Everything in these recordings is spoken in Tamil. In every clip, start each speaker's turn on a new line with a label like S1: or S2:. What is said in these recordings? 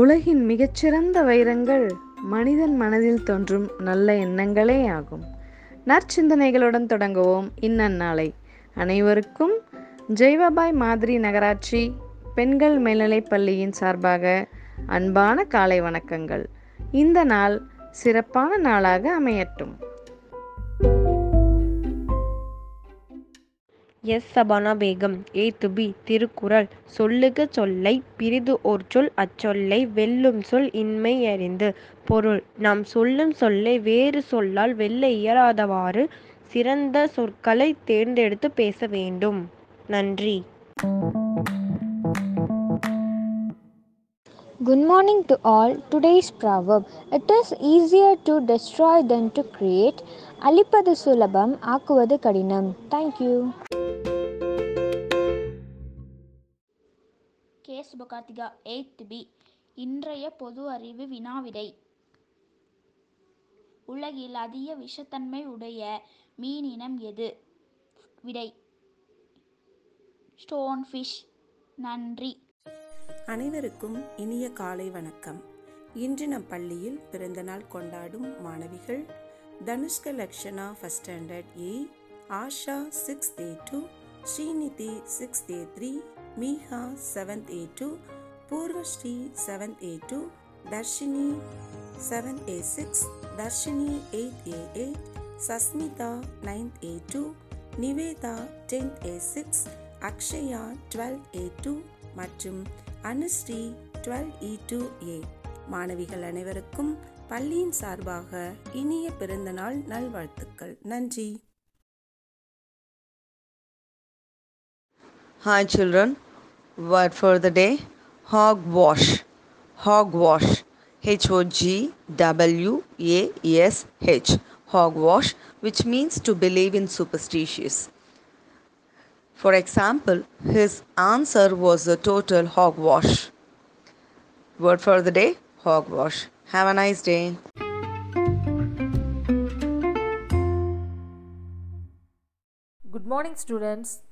S1: உலகின் மிகச்சிறந்த வைரங்கள் மனிதன் மனதில் தோன்றும் நல்ல எண்ணங்களே ஆகும். நற்சிந்தனைகளுடன் தொடங்குவோம் இந்நன்னாளை அனைவருக்கும் ஜெய்வாபாய் மாதிரி நகராட்சி பெண்கள் மேல்நிலைப் பள்ளியின் சார்பாக அன்பான காலை வணக்கங்கள். இந்த நாள் சிறப்பான நாளாக அமையட்டும்.
S2: எஸ் சபானா பேகம். ஏ துபி திருக்குறள். சொல்லுக சொல்லை பிரிது ஓர் சொல் அச்சொல்லை வெல்லும் சொல் இன்மை அறிந்து. பொருள் நாம் சொல்லும் சொல்லை வேறு சொல்லால் வெல்ல இயலாதவாறு சிறந்த சொற்களை தேர்ந்தெடுத்து பேச வேண்டும். நன்றி.
S3: Good morning to all. Today's proverb. It is easier to destroy than to create. அழிப்பது சுலபம் ஆக்குவது கடினம். Thank you
S4: K Subakarthika eight B. இன்றைய பொது அறிவு வினாவிடை. உலகில் அதிக விஷத்தன்மை உடைய மீனினம் எது? விடை. Stone fish. நன்றி.
S5: அனைவருக்கும் இனிய காலை வணக்கம். இன்று நம் பள்ளியில் பிறந்தநாள் கொண்டாடும் மாணவிகள் Dhanushka Lakshana first standard A Asha six A two Srinidhi six A three Meeha seventh A two Poorvasri seventh A two Dharshini seventh A six Dharshini eight A eight Sasmitha ninth A two Nivetha tenth A six Akshaya twelve A two மற்றும் Anusri twelve E two A மாணவிகள் அனைவருக்கும் பள்ளியின் சார்பாக இனிய பிறந்தநாள் நல்வாழ்த்துக்கள். நன்றி.
S6: Hi children, word for the day hogwash. Hogwash. H O G W A S H. Hogwash, which means to believe in superstitions. For example, his answer was a total hogwash. Word for the day hogwash. Have a nice day.
S7: Good morning, students.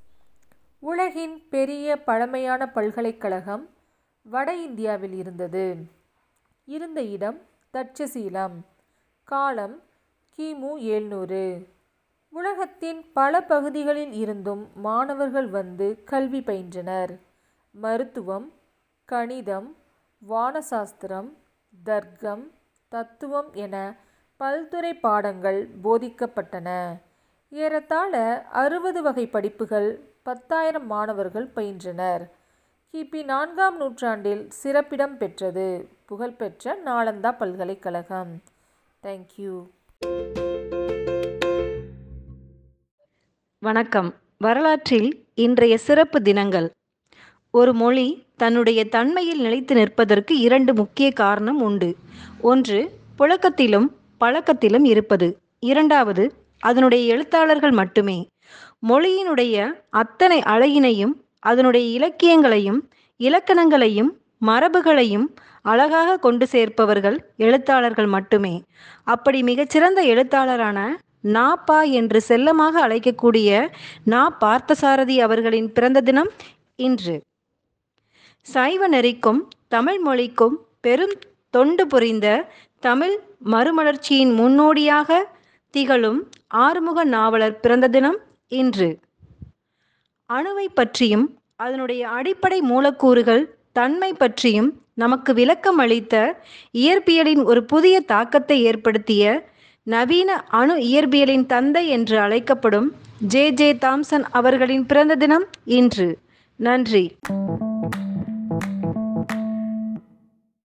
S7: உலகின் பெரிய பழமையான பல்கலைக்கழகம் வட இந்தியாவில் இருந்தது. இருந்த இடம் தட்சசீலம். காலம் கிமு ஏழ்நூறு உலகத்தின் பல பகுதிகளில் இருந்தும் மாணவர்கள் வந்து கல்வி பயின்றனர். மருத்துவம் கணிதம் வானசாஸ்திரம் தர்க்கம் தத்துவம் என பல்துறை பாடங்கள் போதிக்கப்பட்டன. ஏறத்தாழ அறுபது வகை படிப்புகள் பத்தாயிரம் மாணவர்கள் பயின்றனர். கிபி நான்காம் நூற்றாண்டில் சிறப்பிடம் பெற்றது. புகழ்பெற்ற நாளந்தா பல்கலைக்கழகம். தேங்க்யூ
S8: வணக்கம். வரலாற்றில் இன்றைய சிறப்பு தினங்கள். ஒரு மொழி தன்னுடைய தன்மையில் நிலைத்து நிற்பதற்கு இரண்டு முக்கிய காரணம் உண்டு. ஒன்று புழக்கத்திலும் பழக்கத்திலும் இருப்பது. இரண்டாவது அதனுடைய எழுத்தாளர்கள் மட்டுமே. மொழியினுடைய அத்தனை அழகினையும் அதனுடைய இலக்கியங்களையும் இலக்கணங்களையும் மரபுகளையும் அழகாக கொண்டு சேர்ப்பவர்கள் எழுத்தாளர்கள் மட்டுமே. அப்படி மிகச்சிறந்த எழுத்தாளரான நாப்பா என்று செல்லமாக அழைக்கக்கூடிய நா பார்த்தசாரதி அவர்களின் பிறந்த தினம் இன்று. சைவ நெறிக்கும் தமிழ் மொழிக்கும் பெரும் தொண்டு புரிந்த தமிழ் மறுமலர்ச்சியின் முன்னோடியாக திகழும் ஆறுமுக நாவலர் பிறந்த தினம் இன்று. அணுவை பற்றியும் அதனுடைய அடிப்படை மூலக்கூறுகள் தன்மை பற்றியும் நமக்கு விளக்கம் அளித்த இயற்பியலின் ஒரு புதிய தாக்கத்தை ஏற்படுத்திய நவீன அணு இயற்பியலின் தந்தை என்று அழைக்கப்படும் ஜே ஜே தாம்சன் அவர்களின் பிறந்த தினம் இன்று. நன்றி.